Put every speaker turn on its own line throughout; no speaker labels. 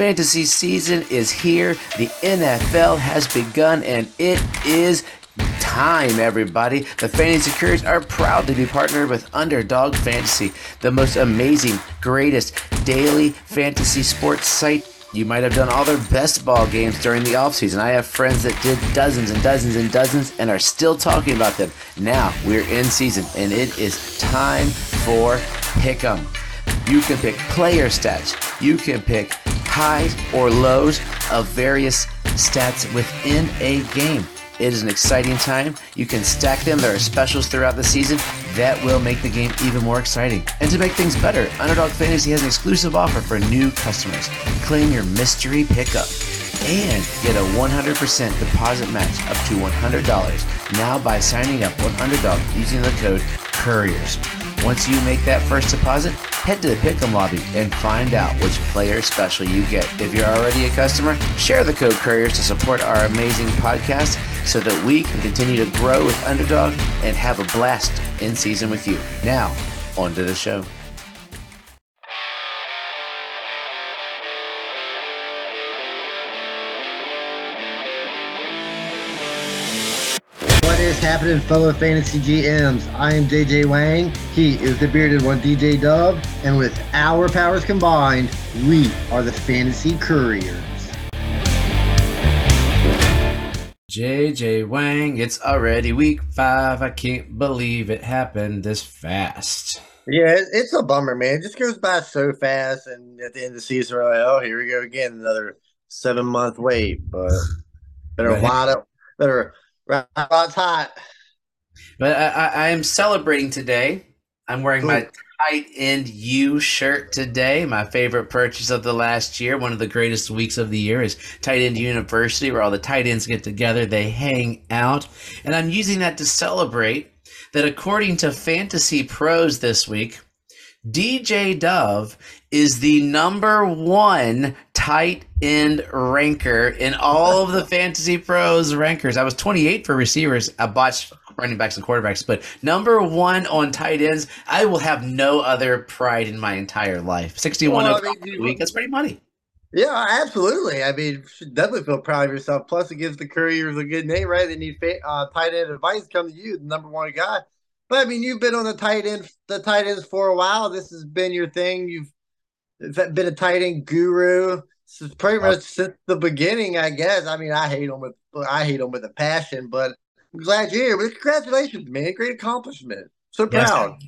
Fantasy season is here. The NFL has begun, and it is time, everybody. The Fantasy Couriers are proud to be partnered with Underdog Fantasy, the most amazing, greatest daily fantasy sports site. You might have done all their best ball games during the offseason. I have friends that did dozens and dozens and dozens and are still talking about them. Now we're in season, and it is time for Pick'em. You can pick player stats. You can pick highs or lows of various stats within a game. It is an exciting time. You can stack them. There are specials throughout the season that will make the game even more exciting. And to make things better, Underdog Fantasy has an exclusive offer for new customers. Claim your mystery pickup and get a 100% deposit match up to $100 now by signing up on Underdog using the code COURIERS. Once you make that first deposit, head to the Pick'em lobby and find out which player special you get. If you're already a customer, share the code Couriers to support our amazing podcast so that we can continue to grow with Underdog and have a blast in season with you. Now, on to the show.
Happening, fellow fantasy GMs? I am JJ Wang. He is the bearded one, DJ Dub. And with our powers combined, we are the Fantasy Couriers.
JJ Wang, it's already week five. I can't believe it happened this fast.
Yeah, it's a bummer, man. It just goes by so fast. And at the end of the season, we're like, oh, here we go again. Another seven month wait. But better
Right.
wide up, better right hot.
But I, I, I am celebrating today. I'm wearing my tight end U shirt today. My favorite purchase of the last year. One of the greatest weeks of the year is Tight End University, where all the tight ends get together, they hang out. And I'm using that to celebrate that according to Fantasy Pros this week, DJ Dove is the number one tight end ranker in all of the Fantasy Pros rankers. I was 28 for receivers. I botched running backs and quarterbacks, but number one on tight ends. I will have no other pride in my entire life. 61
Well, I mean,
a week. That's pretty money.
Yeah, absolutely. I mean, should definitely feel proud of yourself. Plus, it gives the Couriers a good name, right? They need fa- uh, tight end advice. Come to you, the number one guy. But I mean, you've been on the tight end, the tight ends for a while. This has been your thing. You've been a tight end guru since pretty much since the beginning, I guess. I mean, I hate them with, I hate them with a passion. But I'm glad you're here. But congratulations, man! Great accomplishment. So
Yes.
proud.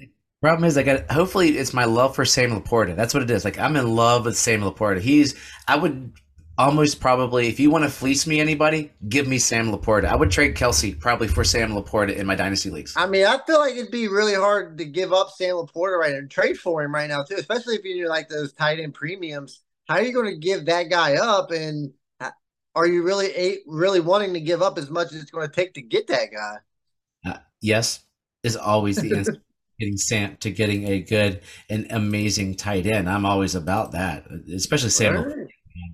Problem is, I got. Hopefully, it's my love for Sam Laporta. That's what it is. Like I'm in love with Sam Laporta. He's. I would almost probably, if you want to fleece me, anybody, give me Sam Laporta. I would trade Kelce probably for Sam Laporta in my dynasty leagues.
I mean, I feel like it'd be really hard to give up Sam Laporta right now and trade for him right now too, especially if you're like those tight end premiums. How are you going to give that guy up? And uh, are you really a- really wanting to give up as much as it's going to take to get that guy?
Uh, yes, is always the answer. getting Sam to getting a good and amazing tight end. I'm always about that, especially Sam.
Right.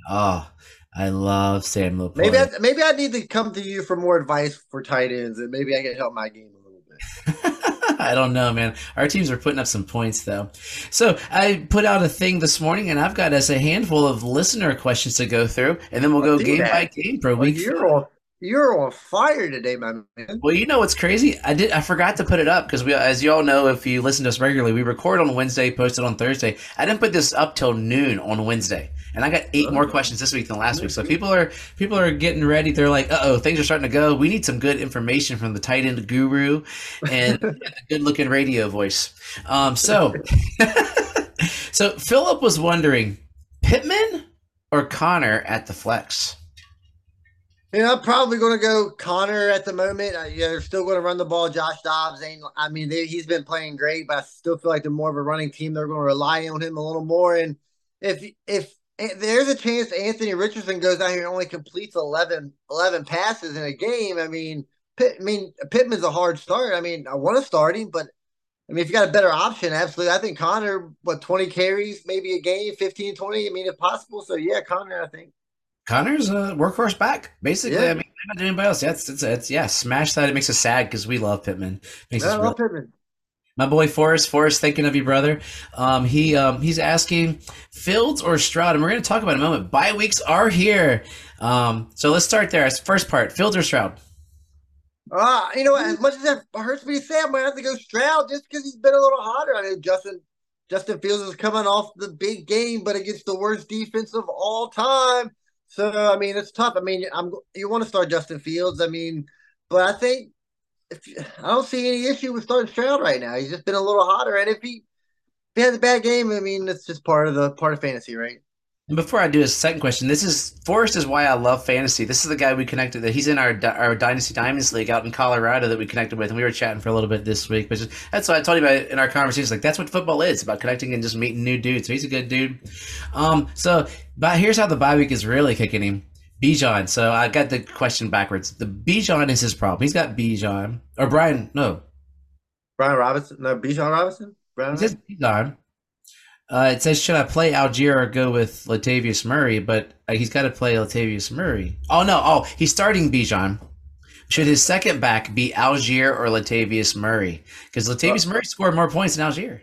Oh, I love Sam Laporta.
Maybe I, maybe I need to come to you for more advice for tight ends, and maybe I can help my game a little bit.
I don't know, man. Our teams are putting up some points, though. So I put out a thing this morning, and I've got us a handful of listener questions to go through, and then we'll go game
that.
by game for
Well,
week.
you're
five.
You're on fire today, my man.
Well, you know what's crazy? I did. I forgot to put it up because we, as you all know, if you listen to us regularly, we record on Wednesday, post it on Thursday. I didn't put this up till noon on Wednesday, and I got eight more
Oh.
questions this week than last week. So people are people are getting ready. They're like, "Uh oh, things are starting to go." We need some good information from the tight end guru and a good looking radio voice. Um, so, so Philip was wondering, Pittman or Conner at the flex?
Know, I'm probably going to go Conner at the moment. Uh, yeah, they're still going to run the ball. Josh Dobbs ain't. I mean, they, he's been playing great, but I still feel like they're more of a running team. They're going to rely on him a little more. And if if and there's a chance Anthony Richardson goes out here and only completes 11, 11 passes in a game, I mean, Pitt, I mean Pittman's a hard start. I mean, I want to start him, but I mean, if you got a better option, absolutely. I think Conner, what, 20 carries, maybe a game, 15, 20, I mean, if possible. So, yeah, Conner, I think.
Conner's a workhorse back, basically.
Yeah.
I mean, not doing anybody else. That's it's, it's yeah. Smash that. It makes us sad because we love Pittman. Makes
I
us really,
love Pittman.
My boy Forrest, Forrest, thinking of you, brother. Um, he um, he's asking Fields or Stroud, and we're going to talk about in a moment. Bye weeks are here, um, so let's start there. First part, Fields or Stroud.
Uh, you know, as much as that hurts me to say, I'm gonna have to go Stroud just because he's been a little hotter. I know Justin Justin Fields is coming off the big game, but against the worst defense of all time. So I mean, it's tough. I mean, I'm you want to start Justin Fields. I mean, but I think if I don't see any issue with starting Stroud right now. He's just been a little hotter, and if he if he has a bad game, I mean, it's just part of the part of fantasy, right?
And before I do a second question, this is Forrest is why I love fantasy. This is the guy we connected that he's in our our Dynasty Diamonds League out in Colorado that we connected with, and we were chatting for a little bit this week. But that's what I told you about in our conversations. Like that's what football is about connecting and just meeting new dudes. So he's a good dude. Um, so but here's how the bye week is really kicking him. Bijan. So I got the question backwards. The Bijan is his problem. He's got Bijan or Brian. No,
Brian Robinson. No, Bijan Robinson. Brian.
Says Bijan. Uh, it says, should I play Allgeier or go with Latavius Murray? But uh, he's got to play Latavius Murray. Oh, no. Oh, he's starting Bijan. Should his second back be Allgeier or Latavius Murray? Because Latavius Murray scored more points than Allgeier.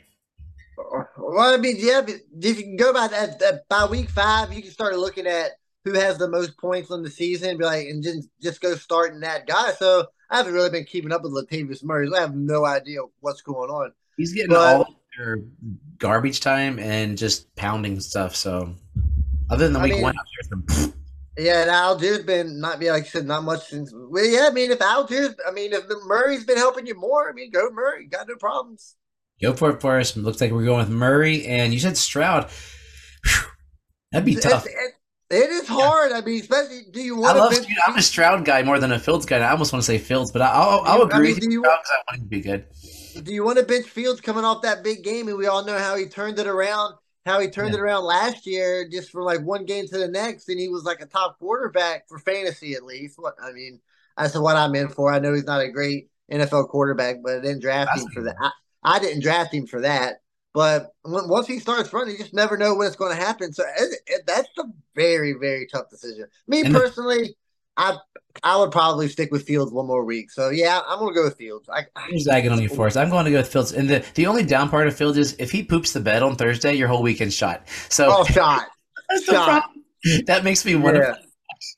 Well, I mean, yeah, if you can go by that, that, by week five, you can start looking at who has the most points on the season, be like, and just just go starting that guy. So I haven't really been keeping up with Latavius Murray. So I have no idea what's going on.
He's getting but, all their garbage time and just pounding stuff. So other than the I week mean, one,
yeah, and Allgeier's been not be like I said, not much since. Well, yeah, I mean, if Allgeier's, I mean, if Murray's been helping you more, I mean, go Murray, got no problems.
Go for it for us. Looks like we're going with Murray, and you said Stroud. Whew, that'd be tough.
It, it is hard. I mean, especially do you want?
I love. Dude, I'm a Stroud guy more than a Fields guy. I almost want to say Fields, but I'll, I'll agree. I mean, you, I want him to be good
do you want to bench Fields coming off that big game? And we all know how he turned it around, how he turned yeah. it around last year, just from like one game to the next, and he was like a top quarterback for fantasy at least. What I mean, that's what I'm in for. I know he's not a great NFL quarterback, but I didn't draft that's him for that. I, I, didn't draft him for that. But once he starts running, you just never know when it's going to happen. So it, it, that's a very, very tough decision. Me and personally, I I would probably stick with Fields one more week. So yeah, I'm gonna go with Fields. I,
am zagging on you for us. I'm going to go with Fields. And the the only down part of Fields is if he poops the bed on Thursday, your whole weekend's shot. So
oh, shot. shot.
That makes me wonder. Yeah.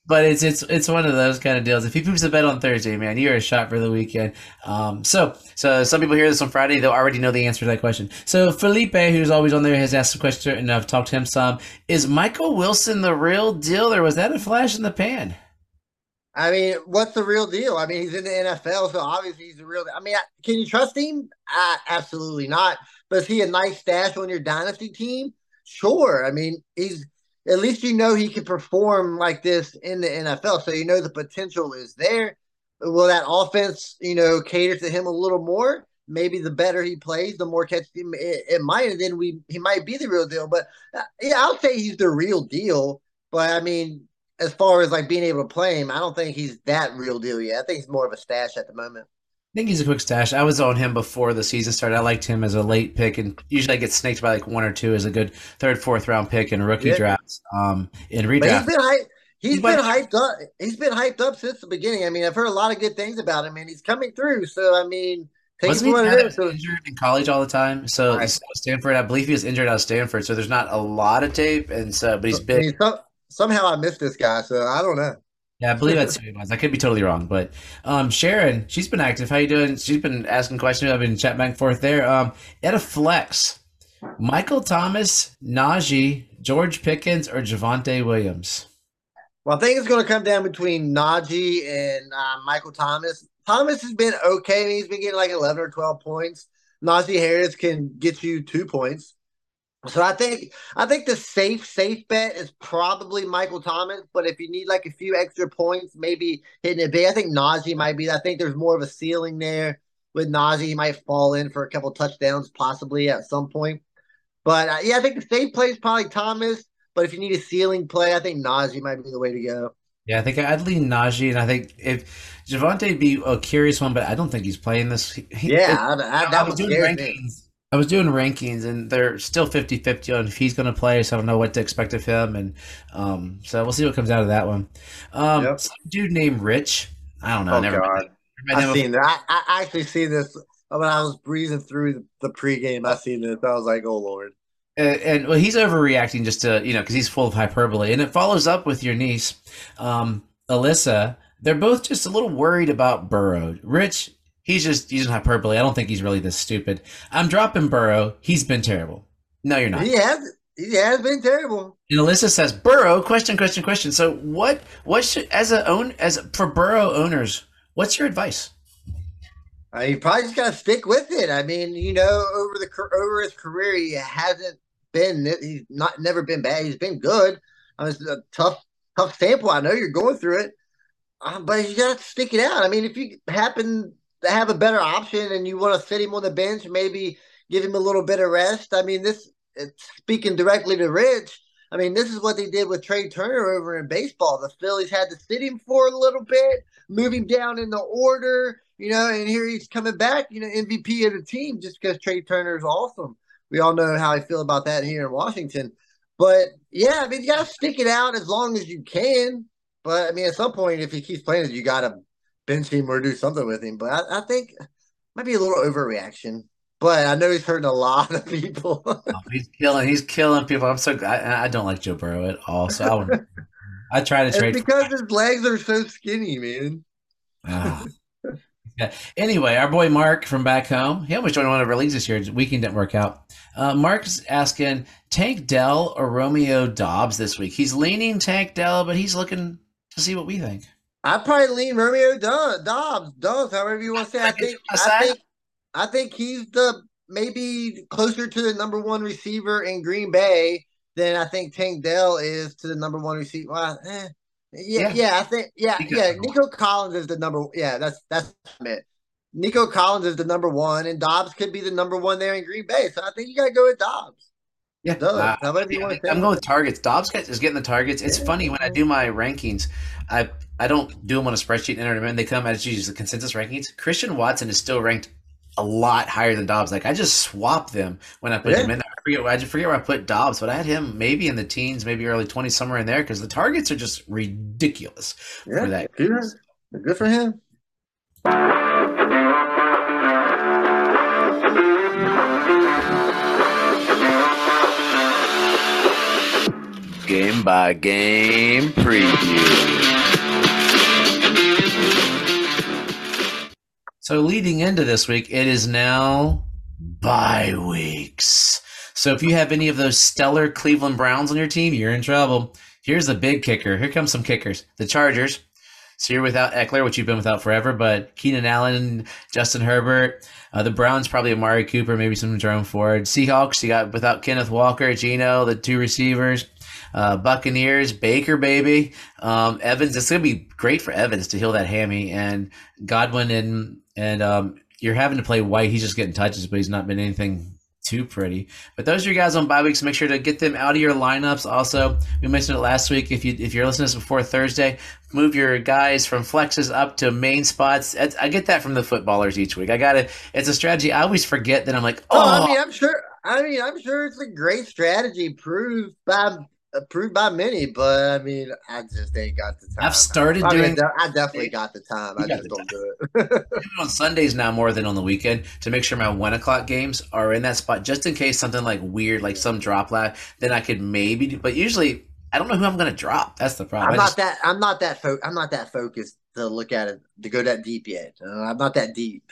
But it's it's it's one of those kind of deals. If he poops the bed on Thursday, man, you're a shot for the weekend. Um, so so some people hear this on Friday, they'll already know the answer to that question. So Felipe, who's always on there, has asked a question, and I've talked to him some. Is Michael Wilson the real deal, or was that a flash in the pan?
I mean, what's the real deal? I mean, he's in the NFL, so obviously he's the real. I mean, can you trust him? Absolutely not. But is he a nice stash on your dynasty team? Sure. I mean, he's at least you know he can perform like this in the NFL, so you know the potential is there. Will that offense, you know, cater to him a little more? Maybe the better he plays, the more catches it, it might, and then we he might be the real deal. But uh, yeah, I'll say he's the real deal. But I mean, as far as like being able to play him, I don't think he's that real deal yet. I think he's more of a stash at the moment.
I think he's a quick stash. I was on him before the season started. I liked him as a late pick, and usually I get snaked by like one or two as a good third, fourth round pick in rookie yeah. drafts. Um, in redraft,
but he's been hyped. He's, he's been hyped up. He's been hyped up since the beginning. I mean, I've heard a lot of good things about him, and he's coming through. So, I mean,
wasn't he of so, injured in college all the time? So right. Stanford, I believe he was injured out of Stanford. So there's not a lot of tape, and so but he's been
somehow I missed this guy, so I don't know.
Yeah, I believe that's who it was. I could be totally wrong, but um, Sharon, she's been active. How you doing? She's been asking questions. I've been chatting back and forth there. Um, at a flex, Michael Thomas, Najee, George Pickens, or Javonte Williams.
Well, I think it's going to come down between Najee and uh, Michael Thomas. Thomas has been okay. He's been getting like eleven or twelve points. Najee Harris can get you two points. So I think I think the safe safe bet is probably Michael Thomas, but if you need like a few extra points, maybe hitting it big. I think Najee might be. I think there's more of a ceiling there with Najee. He might fall in for a couple touchdowns possibly at some point. But uh, yeah, I think the safe play is probably Thomas. But if you need a ceiling play, I think Najee might be the way to go.
Yeah, I think I'd lean Najee, and I think if Javonte be a curious one, but I don't think he's playing this. He,
yeah, it, I, I, that was doing
rankings. Me I was doing rankings and they're still 50 50 on if he's going to play, so I don't know what to expect of him. And um, so we'll see what comes out of that one. Um, yep. dude named Rich. I don't know. Oh, never
God. I've seen that. I, I, actually see this. when I was breezing through the, the pregame, I seen this. I was like, oh lord.
And, and well, he's overreacting just to you know because he's full of hyperbole, and it follows up with your niece, um, Alyssa. They're both just a little worried about Burrow. Rich, he's just using hyperbole. I don't think he's really this stupid. I'm dropping Burrow. He's been terrible. No, you're not.
He has. He has been terrible.
And Alyssa says, Burrow, question, question, question. So what what should as a own as for Burrow owners, what's your advice?
Uh, you probably just gotta stick with it. I mean, you know, over the over his career, he hasn't been he's not never been bad. He's been good. I mean, it's a tough tough sample. I know you're going through it, um, but you gotta stick it out. I mean, if you happen to have a better option and you want to sit him on the bench, maybe give him a little bit of rest. I mean, this speaking directly to Rich, I mean, this is what they did with Trea Turner over in baseball. The Phillies had to sit him for a little bit, move him down in the order, you know, and here he's coming back, you know, MVP of the team just because Trea Turner is awesome. We all know how I feel about that here in Washington. But yeah, I mean, you got to stick it out as long as you can. But I mean, at some point, if he keeps playing, you got to bench him or do something with him. But I, I think might be a little overreaction but I know he's hurting a lot of people. oh,
he's killing. He's killing people. I'm so. I, I don't like Joe Burrow at all. So I would. I try to trade
because his legs are so skinny, man.
Oh. yeah. Anyway, our boy Mark from back home, he almost joined one of our leagues this year. His Weekend didn't work out. Uh, Mark's asking Tank Dell or Romeo Doubs this week. He's leaning Tank Dell, but he's looking to see what we think.
I'd probably lean Romeo Doubs, Doubs, however you want to say. I think, I think I think he's the maybe closer to the number one receiver in Green Bay than I think Tank Dell is to the number one receiver. Well, eh, yeah, yeah, yeah, I think yeah, yeah. Nico Collins is the number. Yeah, that's that's it. Nico Collins is the number one, and Doubs could be the number one there in Green Bay. So I think you got to go with Doubs.
Yeah, uh, yeah I'm going with targets. Doubs is getting the targets. It's yeah. funny when I do my rankings, I I don't do them on a spreadsheet and enter them in. They come as usually the consensus rankings. Christian Watson is still ranked a lot higher than Doubs. Like I just swapped them when I put yeah. him in. I forget, I just forget where I put Doubs, but I had him maybe in the teens, maybe early 20s, somewhere in there because the targets are just ridiculous yeah, for that.
Good, good for him.
Game by game preview. So leading into this week, it is now bye weeks. So if you have any of those stellar Cleveland Browns on your team, you're in trouble. Here's the big kicker. Here comes some kickers. The Chargers. So you're without Ekeler, which you've been without forever, but Keenan Allen, Justin Herbert. Uh, the Browns probably Amari Cooper, maybe some Jerome Ford. Seahawks, you got without Kenneth Walker, Geno, the two receivers. Uh, Buccaneers, Baker, baby. Um, Evans, it's going to be great for Evans to heal that hammy. And Godwin and and um, you're having to play White. He's just getting touches, but he's not been anything too pretty. But those are your guys on bye weeks. Make sure to get them out of your lineups. Also, we mentioned it last week. If you if you're listening to this before Thursday, move your guys from flexes up to main spots. I get that from the footballers each week. I got it. It's a strategy. I always forget that I'm like, oh, oh
I mean, I'm sure. I mean, I'm sure it's a great strategy proved by approved by many, but I mean, I just ain't got the time.
I've started I doing.
Mean, I definitely got the time. I just don't time. do it.
on Sundays now more than on the weekend to make sure my one o'clock games are in that spot, just in case something like weird, like some drop lag, then I could maybe. Do, but usually, I don't know who I'm going to drop. That's the problem.
I'm not just, that. I'm not that. Fo- I'm not that focused to look at it to go that deep yet. Uh, I'm not that deep.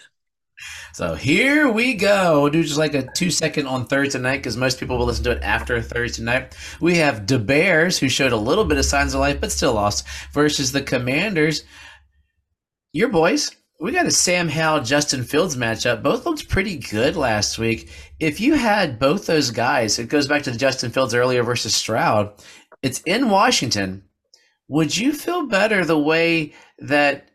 So here we go. We'll do just like a two second on Thursday night because most people will listen to it after Thursday night. We have the Bears, who showed a little bit of signs of life but still lost, versus the Commanders. Your boys. We got a Sam Howell Justin Fields matchup. Both looked pretty good last week. If you had both those guys, it goes back to Justin Fields earlier versus Stroud. It's in Washington. Would you feel better the way that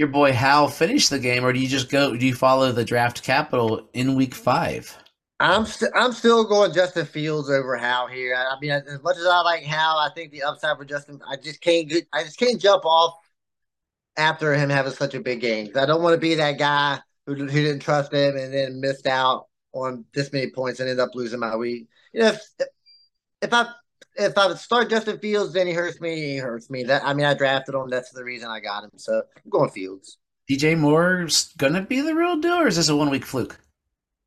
your boy Howell finish the game, or do you just go? Do you follow the draft capital in week five?
I'm st- I'm still going Justin Fields over Howell here. I mean, as much as I like Howell, I think the upside for Justin, I just can't get, I just can't jump off after him having such a big game. I don't want to be that guy who, who didn't trust him and then missed out on this many points and ended up losing my week. You know, if, if I if I start Justin Fields, then he hurts me. He hurts me. That I mean, I drafted him. That's the reason I got him. So I'm going Fields.
DJ Moore's gonna be the real deal, or is this a one week fluke?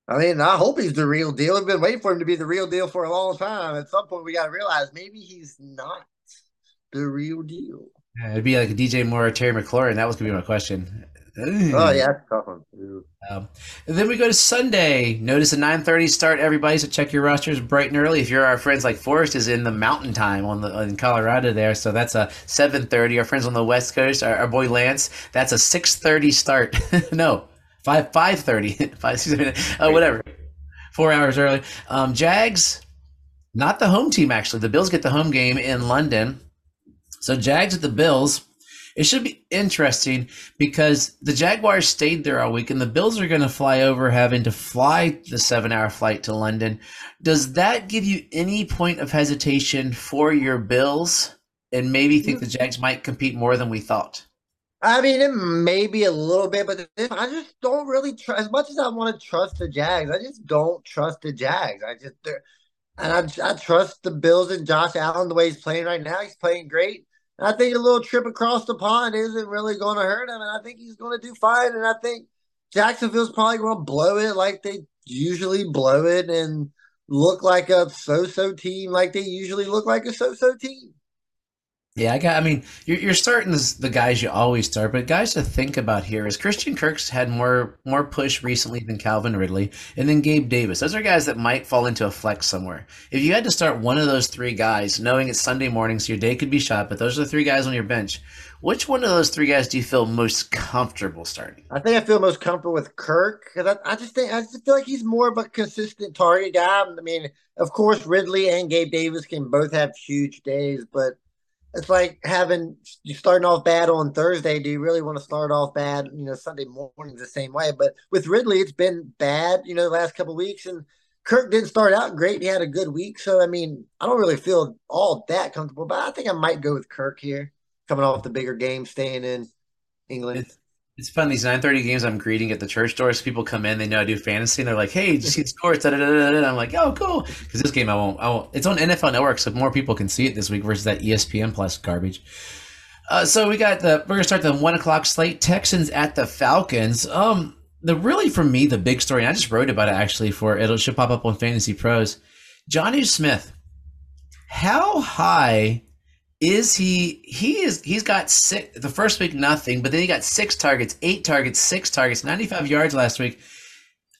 I mean, I hope he's the real deal. I've been waiting for him to be the real deal for a long time. At some point, we got to realize maybe he's not the real deal.
Yeah, it'd be like a DJ Moore or Terry McLaurin. That was gonna be my question.
Oh yeah, that's tough one.
Um, and then we go to Sunday. Notice a 9:30 start, everybody. So check your rosters bright and early. If you're our friends like Forrest is in the Mountain Time on the in Colorado there, so that's a 7:30. Our friends on the West Coast, our, our boy Lance, that's a 6:30 start. no, five 5:30, five uh, whatever, four hours early. Um, Jags, not the home team actually. The Bills get the home game in London. So Jags at the Bills. It should be interesting because the Jaguars stayed there all week and the Bills are going to fly over having to fly the seven hour flight to London. Does that give you any point of hesitation for your Bills and maybe think the Jags might compete more than we thought?
I mean, it may be a little bit, but I just don't really trust. As much as I want to trust the Jags, I just don't trust the Jags. I just, and I, I trust the Bills and Josh Allen the way he's playing right now. He's playing great. I think a little trip across the pond isn't really going to hurt him, and I think he's going to do fine. And I think Jacksonville's probably going to blow it like they usually blow it and look like a so-so team, like they usually look like a so-so team.
Yeah, I got. I mean, you're, you're starting this, the guys you always start, but guys to think about here is Christian Kirk's had more more push recently than Calvin Ridley, and then Gabe Davis. Those are guys that might fall into a flex somewhere. If you had to start one of those three guys, knowing it's Sunday morning, so your day could be shot, but those are the three guys on your bench. Which one of those three guys do you feel most comfortable starting?
I think I feel most comfortable with Kirk because I, I just think I just feel like he's more of a consistent target guy. I mean, of course, Ridley and Gabe Davis can both have huge days, but it's like having you starting off bad on Thursday. Do you really want to start off bad, you know, Sunday morning the same way? But with Ridley, it's been bad, you know, the last couple weeks, and Kirk didn't start out great. He had a good week, so I mean, I don't really feel all that comfortable, but I think I might go with Kirk here, coming off the bigger game, staying in England.
It's, fun. These nine thirty games I'm greeting at the church doors. People come in, they know I do fantasy, and they're like, "Hey, just the scores?" Da, da, da, da. I'm like, "Oh, cool." Because this game, I won't, I won't. It's on NFL Network, so more people can see it this week versus that ESPN Plus garbage. Uh, so we got the. We're gonna start the one o'clock slate. Texans at the Falcons. Um, the really for me the big story. And I just wrote about it actually for it'll should pop up on Fantasy Pros. Jonnu Smith. How high is he he is he's got six the first week nothing but then he got six targets eight targets six targets 95 yards last week.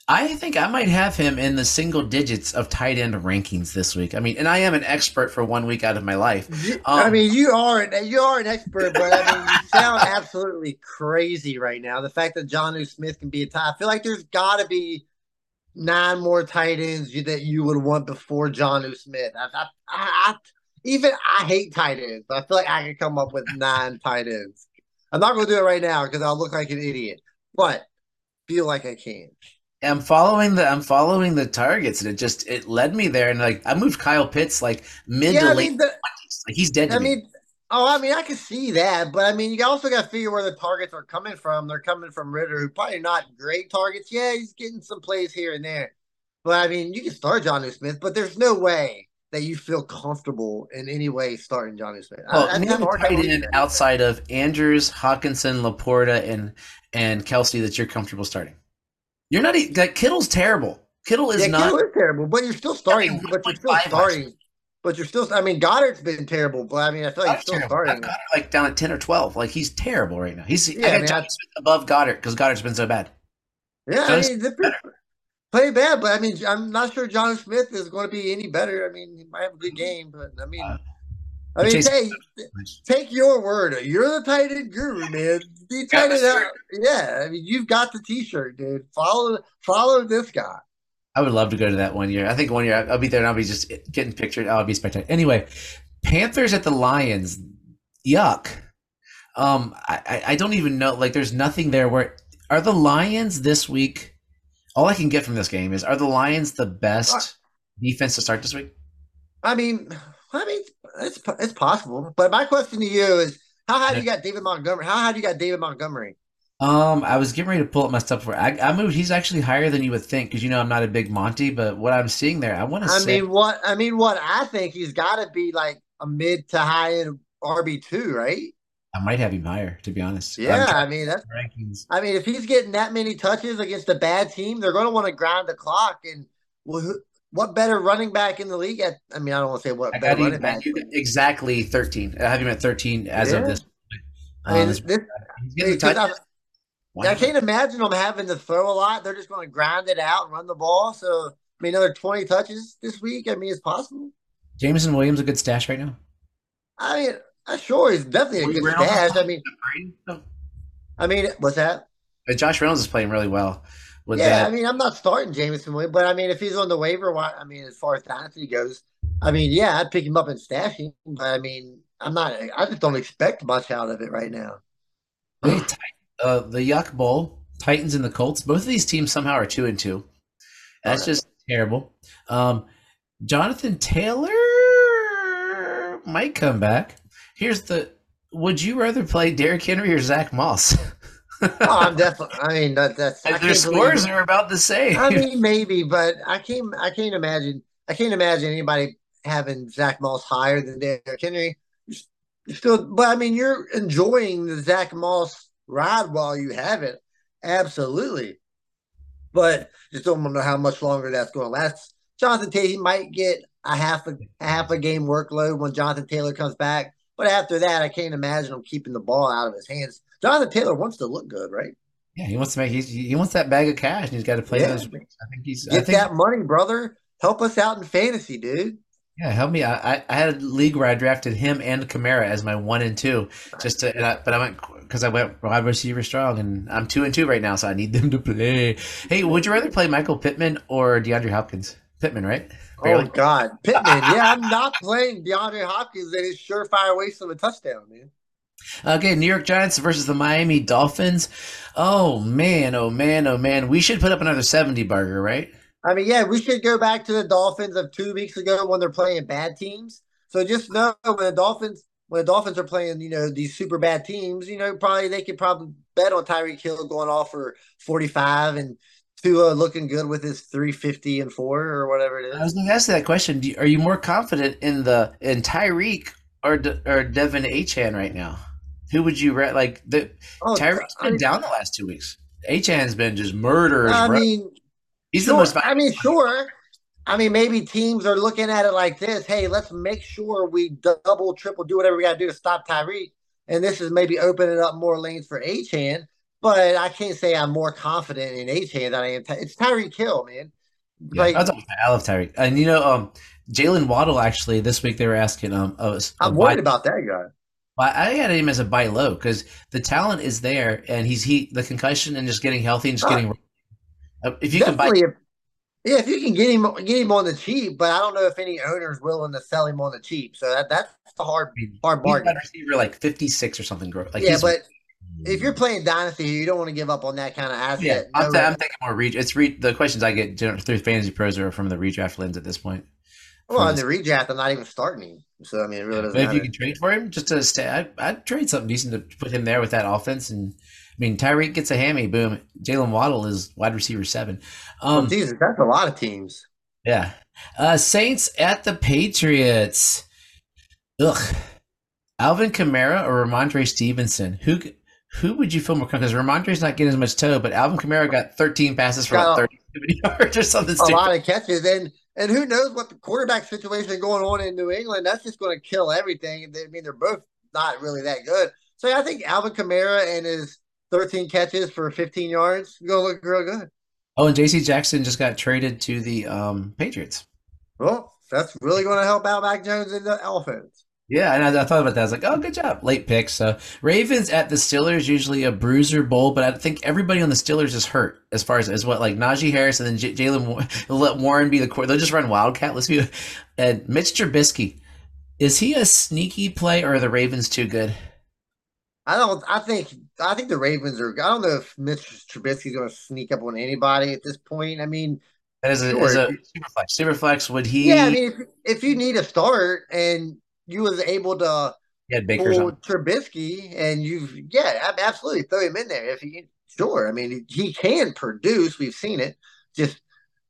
I think i might have him in the single digits of tight end rankings this week. I mean and i am an expert for one week out of my life.
Um, i mean you are you are an expert but i mean you sound absolutely crazy right now. The fact that Jonnu smith can be a tie i feel like there's got to be nine more tight ends that you would want before Jonnu smith. I, I, I even I hate tight ends, but I feel like I can come up with nine tight ends. I'm not going to do it right now because I'll look like an idiot, but feel like I can.
I'm following the I'm following the targets, and it just it led me there. And like I moved Kyle Pitts like mid yeah, to I mean, late. The, like, he's dead. I
me. mean, oh, I mean, I can see that, but I mean, you also got to figure where the targets are coming from. They're coming from Ridder, who probably not great targets. Yeah, he's getting some plays here and there, but I mean, you can start Jonnu Smith, but there's no way that you feel comfortable in any way starting Jonnu Smith.
Well, I, I tight end outside of Andrews, Hockenson, LaPorta, and and Kelce that you're comfortable starting. You're not like Kittle's terrible. Kittle is
yeah,
not
Kittle is terrible, but you're still starting. but you're still starting. But you're still. I mean, Goedert's been terrible, but I mean, I feel like you're still terrible. starting.
Goedert like down at ten or twelve. Like he's terrible right now. He's yeah, I I mean, above Goedert because Goedert's been so bad.
Yeah, I mean, the, play bad, but I mean, I'm not sure Jonnu Smith is going to be any better. I mean, he might have a good game, but I mean, uh, I mean, hey, take your word. You're the tight end guru, man. Be tight end out. Yeah, I mean, you've got the T-shirt, dude. Follow, follow this guy.
I would love to go to that one year. I think one year I'll be there and I'll be just getting pictured. I'll be spectacular. Anyway, Panthers at the Lions. Yuck. Um, I, I don't even know. Like, there's nothing there. Where are the Lions this week? All I can get from this game is: Are the Lions the best defense to start this week?
I mean, I mean, it's it's possible. But my question to you is: How high do you got David Montgomery? How high do you got David Montgomery?
Um, I was getting ready to pull up my stuff for. I, I moved. He's actually higher than you would think because you know I'm not a big Monty, but what I'm seeing there, I want to.
I say, mean, what I mean, what I think he's got to be like a mid to high end RB two, right?
I might have him higher, to be honest.
Yeah, I mean that's rankings. I mean, if he's getting that many touches against a bad team, they're going to want to grind the clock. And well, what better running back in the league? At I mean, I don't want to say what better running back.
Exactly thirteen. I have him at thirteen as yeah. of this.
I mean, um, this, I, I can't imagine them having to throw a lot. They're just going to grind it out and run the ball. So, I mean, another twenty touches this week. I mean, it's possible.
Jameson Williams a good stash right now.
I mean, sure he's definitely a good stash. I mean, I mean, what's that?
Josh Reynolds is playing really well.
yeah, that. I mean, I'm not starting Jameson Williams, but I mean, if he's on the waiver, I mean, as far as dynasty goes, I mean, yeah, I'd pick him up and stash him. But I mean, I'm not. I just don't expect much out of it right now.
uh, the Yuck Bowl, Titans and the Colts. Both of these teams somehow are two and two. That's right. just terrible. Um, Jonathan Taylor might come back. Here's the: Would you rather play Derrick Henry or Zack Moss?
oh, I'm definitely. I mean, that, that's
their scores are about the same.
I mean, maybe, but I can't. I can't imagine. I can't imagine anybody having Zack Moss higher than Derrick Henry. Still, but I mean, you're enjoying the Zack Moss ride while you have it, absolutely. But just don't know how much longer that's going to last. Jonathan Taylor might get a half a, a half a game workload when Jonathan Taylor comes back, but after that, I can't imagine him keeping the ball out of his hands. Jonathan Taylor wants to look good, right?
Yeah, he wants to make he's, he wants that bag of cash, and he's got to play yeah. those. I think he's
get
think,
that money, brother. Help us out in fantasy, dude.
Yeah, help me. I, I had a league where I drafted him and Kamara as my one and two, just to. I, but I went because I went wide receiver strong, and I'm two and two right now, so I need them to play. Hey, would you rather play Michael Pittman or DeAndre Hopkins? Pittman, right?
Oh, Barely. Oh God, Pittman. yeah, I'm not playing DeAndre Hopkins and his surefire waste of a touchdown, man.
Okay, New York Giants versus the Miami Dolphins. Oh man, oh man, oh man. We should put up another 70 burger, right?
I mean, yeah, we should go back to the Dolphins of two weeks ago when they're playing bad teams. So just know when the Dolphins when the Dolphins are playing, you know, these super bad teams, you know, probably they could probably bet on Tyreek Hill going off for 45 and Tua looking good with his 350 and four or whatever it is.
I was going to ask that question. are you more confident in the in Tyreek or or De'Von Achane right now? Who would you re- like? The oh, Tyreek's been I mean, down the last two weeks. Achane's been just murderous.
I mean, He's sure. the most. I mean, sure. I mean, maybe teams are looking at it like this: Hey, let's make sure we double, triple, do whatever we got to do to stop Tyreek. And this is maybe opening up more lanes for Achane. But I can't say I'm more confident in Achane than I am. Ty- it's Tyreek Hill, man.
Yeah, like, I love Tyreek, and you know, um, Jaylen Waddle actually this week they were asking, um, uh,
I'm worried about that guy.
I had him as a buy low because the talent is there, and he's he the concussion and just getting healthy and just getting uh, if you Definitely can buy,
yeah, if you can get him get him on the cheap, but I don't know if any owner's willing to sell him on the cheap. So that that's the hard hard bargain.
receiver like fifty six or something. Like
yeah, but if you're playing dynasty, you don't want to give up on that kind of asset.
Yeah, I'm, no I'm thinking more reach. It's re- the questions I get through fantasy pros are from the redraft lens at this point.
Well, in the redraft, I'm not even starting him. So I mean, it really doesn't. Matter. But
if you can trade for him, just to stay, I'd, I'd trade something decent to put him there with that offense and I mean, Tyreek gets a hammy, boom. Jaylen Waddle is wide receiver seven. Um,
oh, Jesus, that's a lot of teams.
Yeah. Uh, Saints at the Patriots. Ugh. Alvin Kamara or Rhamondre Stevenson? Who who would you feel more comfortable? Because Rhamondre's not getting as much toe, but Alvin Kamara got 13 passes for like 30 yards or something.
A stupid. lot of catches. And and who knows what the quarterback situation going on in New England? That's just going to kill everything. I mean, they're both not really that good. So I think Alvin Kamara and his 13 catches for 15 yards. Going to look real good.
Oh, and J.C. Jackson just got traded to the um, Patriots.
Well, that's really going to help out Mac Jones in the offense.
Yeah, and I, I, thought about that. I was like, oh, good job. Late pick. So Ravens at the Steelers, usually a bruiser bowl, but I think everybody on the Steelers is hurt as far as, as what, like Najee Harris and then J- Jaylen, let Warren be the core. They'll just run Wildcat. Let's be, and Mitch Trubisky, is he a sneaky play or are the Ravens too good?
I don't. I think. I think the Ravens are. I don't know if Mitch Trubisky's going to sneak up on anybody at this point. I mean,
as a, sure. as a super flex, super flex, would he?
Yeah, I mean, if, if you need a start and you was able to
yeah, Baker's pull
Trubisky, and you've yeah, absolutely throw him in there if he sure. I mean, he can produce. We've seen it. Just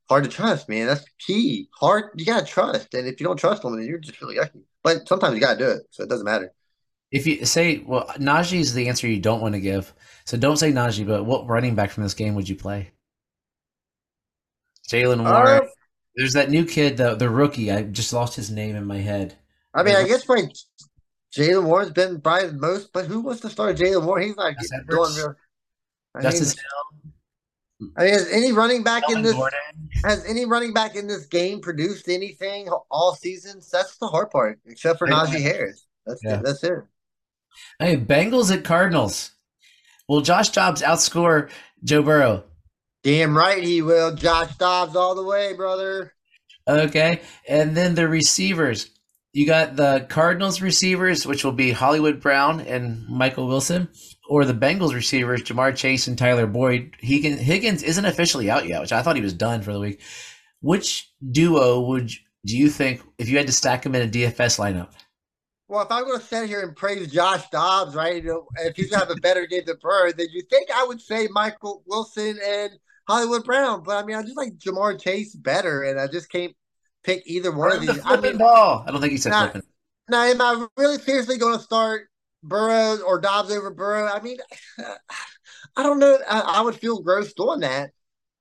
hard to trust, man. That's key. Hard. You gotta trust, and if you don't trust him, then you're just really lucky. But sometimes you gotta do it, so it doesn't matter.
If you say, well, Najee is the answer you don't want to give. So don't say Najee, but what running back from this game would you play? Jaylen Warren. Uh, There's that new kid, the the rookie. I just lost his name in my head.
I mean, I guess my Jaylen Warren's been probably the most, but who wants to start Jaylen Warren? He's not doing real. I Justice mean, I mean, has any running back in this Gordon. has any running back in this game produced anything all seasons? That's the hard part, except for Najee Harris. That's yeah. it. That's it.
Hey, Bengals at Cardinals. Will Josh Dobbs outscore Joe Burrow?
Damn right he will. Josh Dobbs all the way, brother.
Okay. And then the receivers. You got the Cardinals receivers, which will be Hollywood Brown and Michael Wilson, or the Bengals receivers, Ja'Marr Chase and Tyler Boyd. Higgins, Higgins isn't officially out yet, which I thought he was done for the week. Which duo would do you think if you had to stack them in a DFS lineup?
Well, if I'm going to sit here and praise Josh Dobbs, right, if he's going to have a better game than Burrow, then you think I would say Michael Wilson and Hollywood Brown. But I mean, I just like Ja'Marr Chase better, and I just can't pick either one of these.
I mean, ball. I don't think he said now, flipping.
Now, am I really seriously going to start Burrow or Dobbs over Burrow? I mean, I don't know. I, I, would feel gross doing that.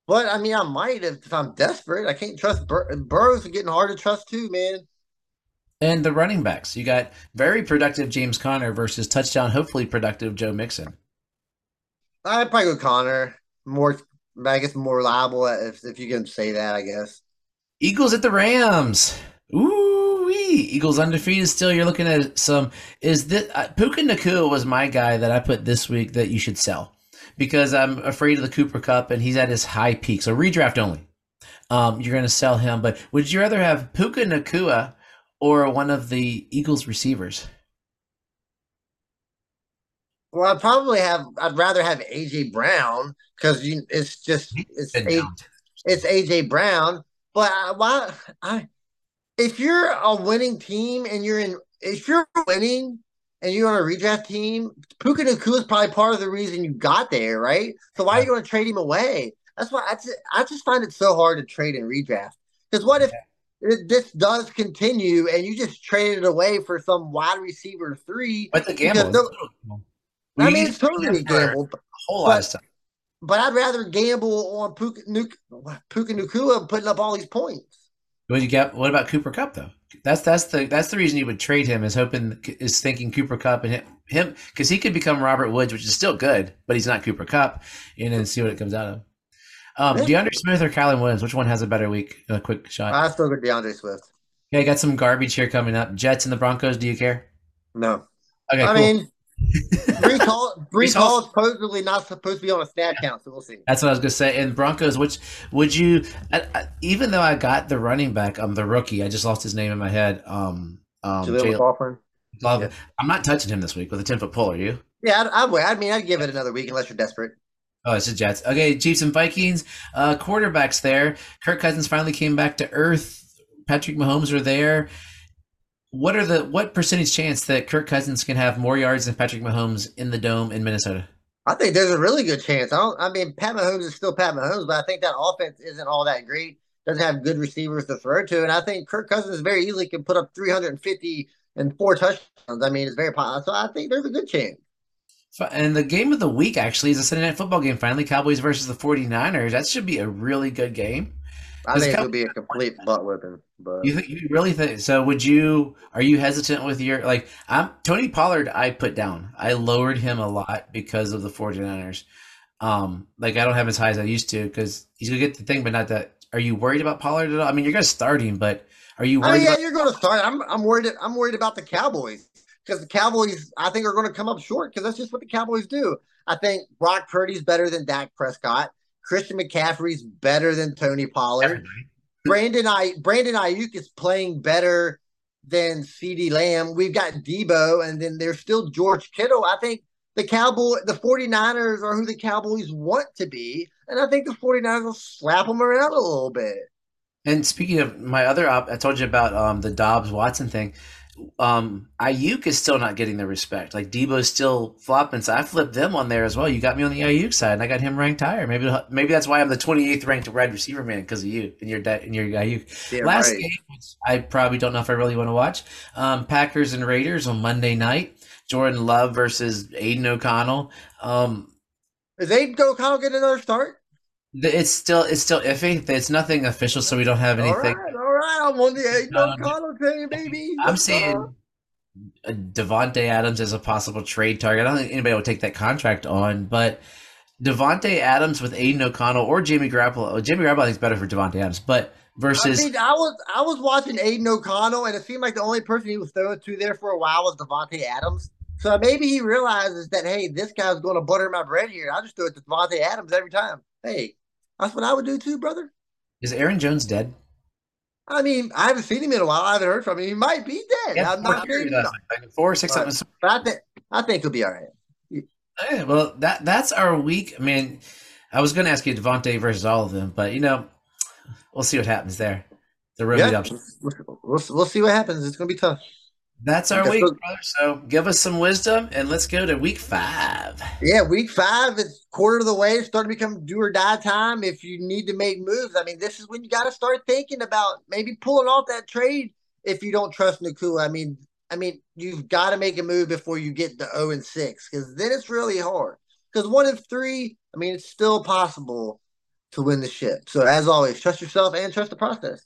But I mean, I might if, if I'm desperate. I can't trust Bur- Burrow's getting hard to trust too, man.
And the running backs, you got very productive James Conner versus touchdown, hopefully productive Joe Mixon.
I'd probably go Conner. More, I guess, more reliable if if you can say that. I guess.
Eagles at the Rams. Ooh, wee! Eagles undefeated still. You're looking at some. Is this uh, Puka Nacua was my guy that I put this week that you should sell because I'm afraid of the Cooper Kupp and he's at his high peak. So redraft only. Um, you're going to sell him, but would you rather have Puka Nacua or one of the Eagles receivers?
Well, I'd probably have. I'd rather have AJ Brown because. It's just it's a, it's AJ Brown but I, why? I if you're a winning team and you're in, if you're winning and you're on a redraft team, Puka Nacua is probably part of the reason you got there, right? So why are you going to trade him away? That's why I just, I just find it so hard to trade and redraft. Because what if this does continue and you just trade it away for some wide receiver three?
But the gamble.
No, I mean, it's totally a gamble. A whole lot of stuff. But I'd rather gamble on Puka, Puka Nacua putting up all these points.
What you get? What about Cooper Kupp though? That's that's the that's the reason you would trade him is hoping is thinking Cooper Kupp and him because he could become Robert Woods, which is still good, but he's not Cooper Kupp, and then see what it comes out of. Um, yeah. DeAndre Smith or Kyren Williams, which one has a better week? A quick shot.
I still go D'Andre Swift.
Okay, got some garbage here coming up. Jets and the Broncos. Do you care?
No. Okay, I cool. mean, Breece Hall, Breece Hall is supposedly not supposed to be on a stat count, so we'll see.
That's what I was gonna say. And Broncos, which would you? I, I, even though I got the running back, um, the rookie, I just lost his name in my head. Um, um, Jalen Love. Yeah. I'm not touching him this week with a ten foot pole. Are you?
Yeah, I, I, I mean, I'd give it another week unless you're desperate.
Oh, it's the Jets. Okay, Chiefs and Vikings. Uh, quarterbacks there. Kirk Cousins finally came back to earth. Patrick Mahomes are there what are the what percentage chance that Kirk Cousins can have more yards than Patrick Mahomes in the dome in Minnesota?
I think there's a really good chance. I don't. I mean, Pat Mahomes is still Pat Mahomes, but I think that offense isn't all that great. Doesn't have good receivers to throw to, and I think Kirk Cousins very easily can put up 350 and four touchdowns. I mean, it's very possible. So I think there's a good chance.
And the game of the week actually is a Sunday night football game. Finally, Cowboys versus the 49ers. That should be a really good game.
I think it would be a complete butt whipping. But
you, you really think so? Would you? Are you hesitant with your like? I'm Tony Pollard. I put down. I lowered him a lot because of the 49ers. Um, like I don't have as high as I used to because he's gonna get the thing, but not that. Are you worried about Pollard at all? I mean, you're gonna start him, but are you worried?
Oh, yeah,
about-
you're gonna start. I'm I'm worried. I'm worried about the Cowboys because the Cowboys I think are going to come up short because that's just what the Cowboys do. I think Brock Purdy's better than Dak Prescott. Christian McCaffrey's better than Tony Pollard. Brandon I Brandon Aiyuk is playing better than CeeDee Lamb. We've got Deebo, and then there's still George Kittle. I think the Cowboy, the 49ers are who the Cowboys want to be. And I think the 49ers will slap them around a little bit.
And speaking of my other op, I told you about um, the Doubs Watson thing um Aiyuk is still not getting the respect. Like Deebo's still flopping. So I flipped them on there as well. You got me on the Aiyuk side, and I got him ranked higher. Maybe maybe that's why I'm the 28th ranked wide receiver man because of you and your and your Aiyuk. Yeah, Last right. game, I probably don't know if I really want to watch. Um, Packers and Raiders on Monday night. Jordan Love versus Aidan O'Connell. Um,
Is Aidan O'Connell get another start?
it's still it's still iffy. It's nothing official, so we don't have anything.
All right, all right. I'm on the Aidan
Um,
O'Connell train, baby.
I'm
Let's go.
seeing uh, Davante Adams as a possible trade target. I don't think anybody will take that contract on, but Davante Adams with Aidan O'Connell or Jimmy Garoppolo. Jimmy Garoppolo I think is better for Davante Adams, but versus
I mean, I was I was watching Aidan O'Connell, and it seemed like the only person he was throwing to there for a while was Davante Adams. So maybe he realizes that hey, this guy's going to butter my bread here. I just throw it to Davante Adams every time. Hey, that's what I would do too, brother.
is Aaron Jones dead?
I mean, I haven't seen him in a while. I haven't heard from him. He might be dead.
Yeah,
I'm not
years,
saying
I
no.
think, like four or six. Episodes.
but I think I think he'll be all right.
Yeah, well, that that's our week. I mean, I was going to ask you Davante versus all of them, but you know, we'll see what happens there. The road
Yeah, we'll, we'll see what happens. It's going to be tough.
That's our week, brother. So give us some wisdom, and let's go to week five.
Yeah, week five is quarter of the way. It's starting to become do or die time. If you need to make moves, I mean, this is when you got to start thinking about maybe pulling off that trade if you don't trust Nacua. I mean, I mean, you've got to make a move before you get to zero and six because then it's really hard. Because one and three, I mean, it's still possible to win the ship. So as always, trust yourself and trust the process.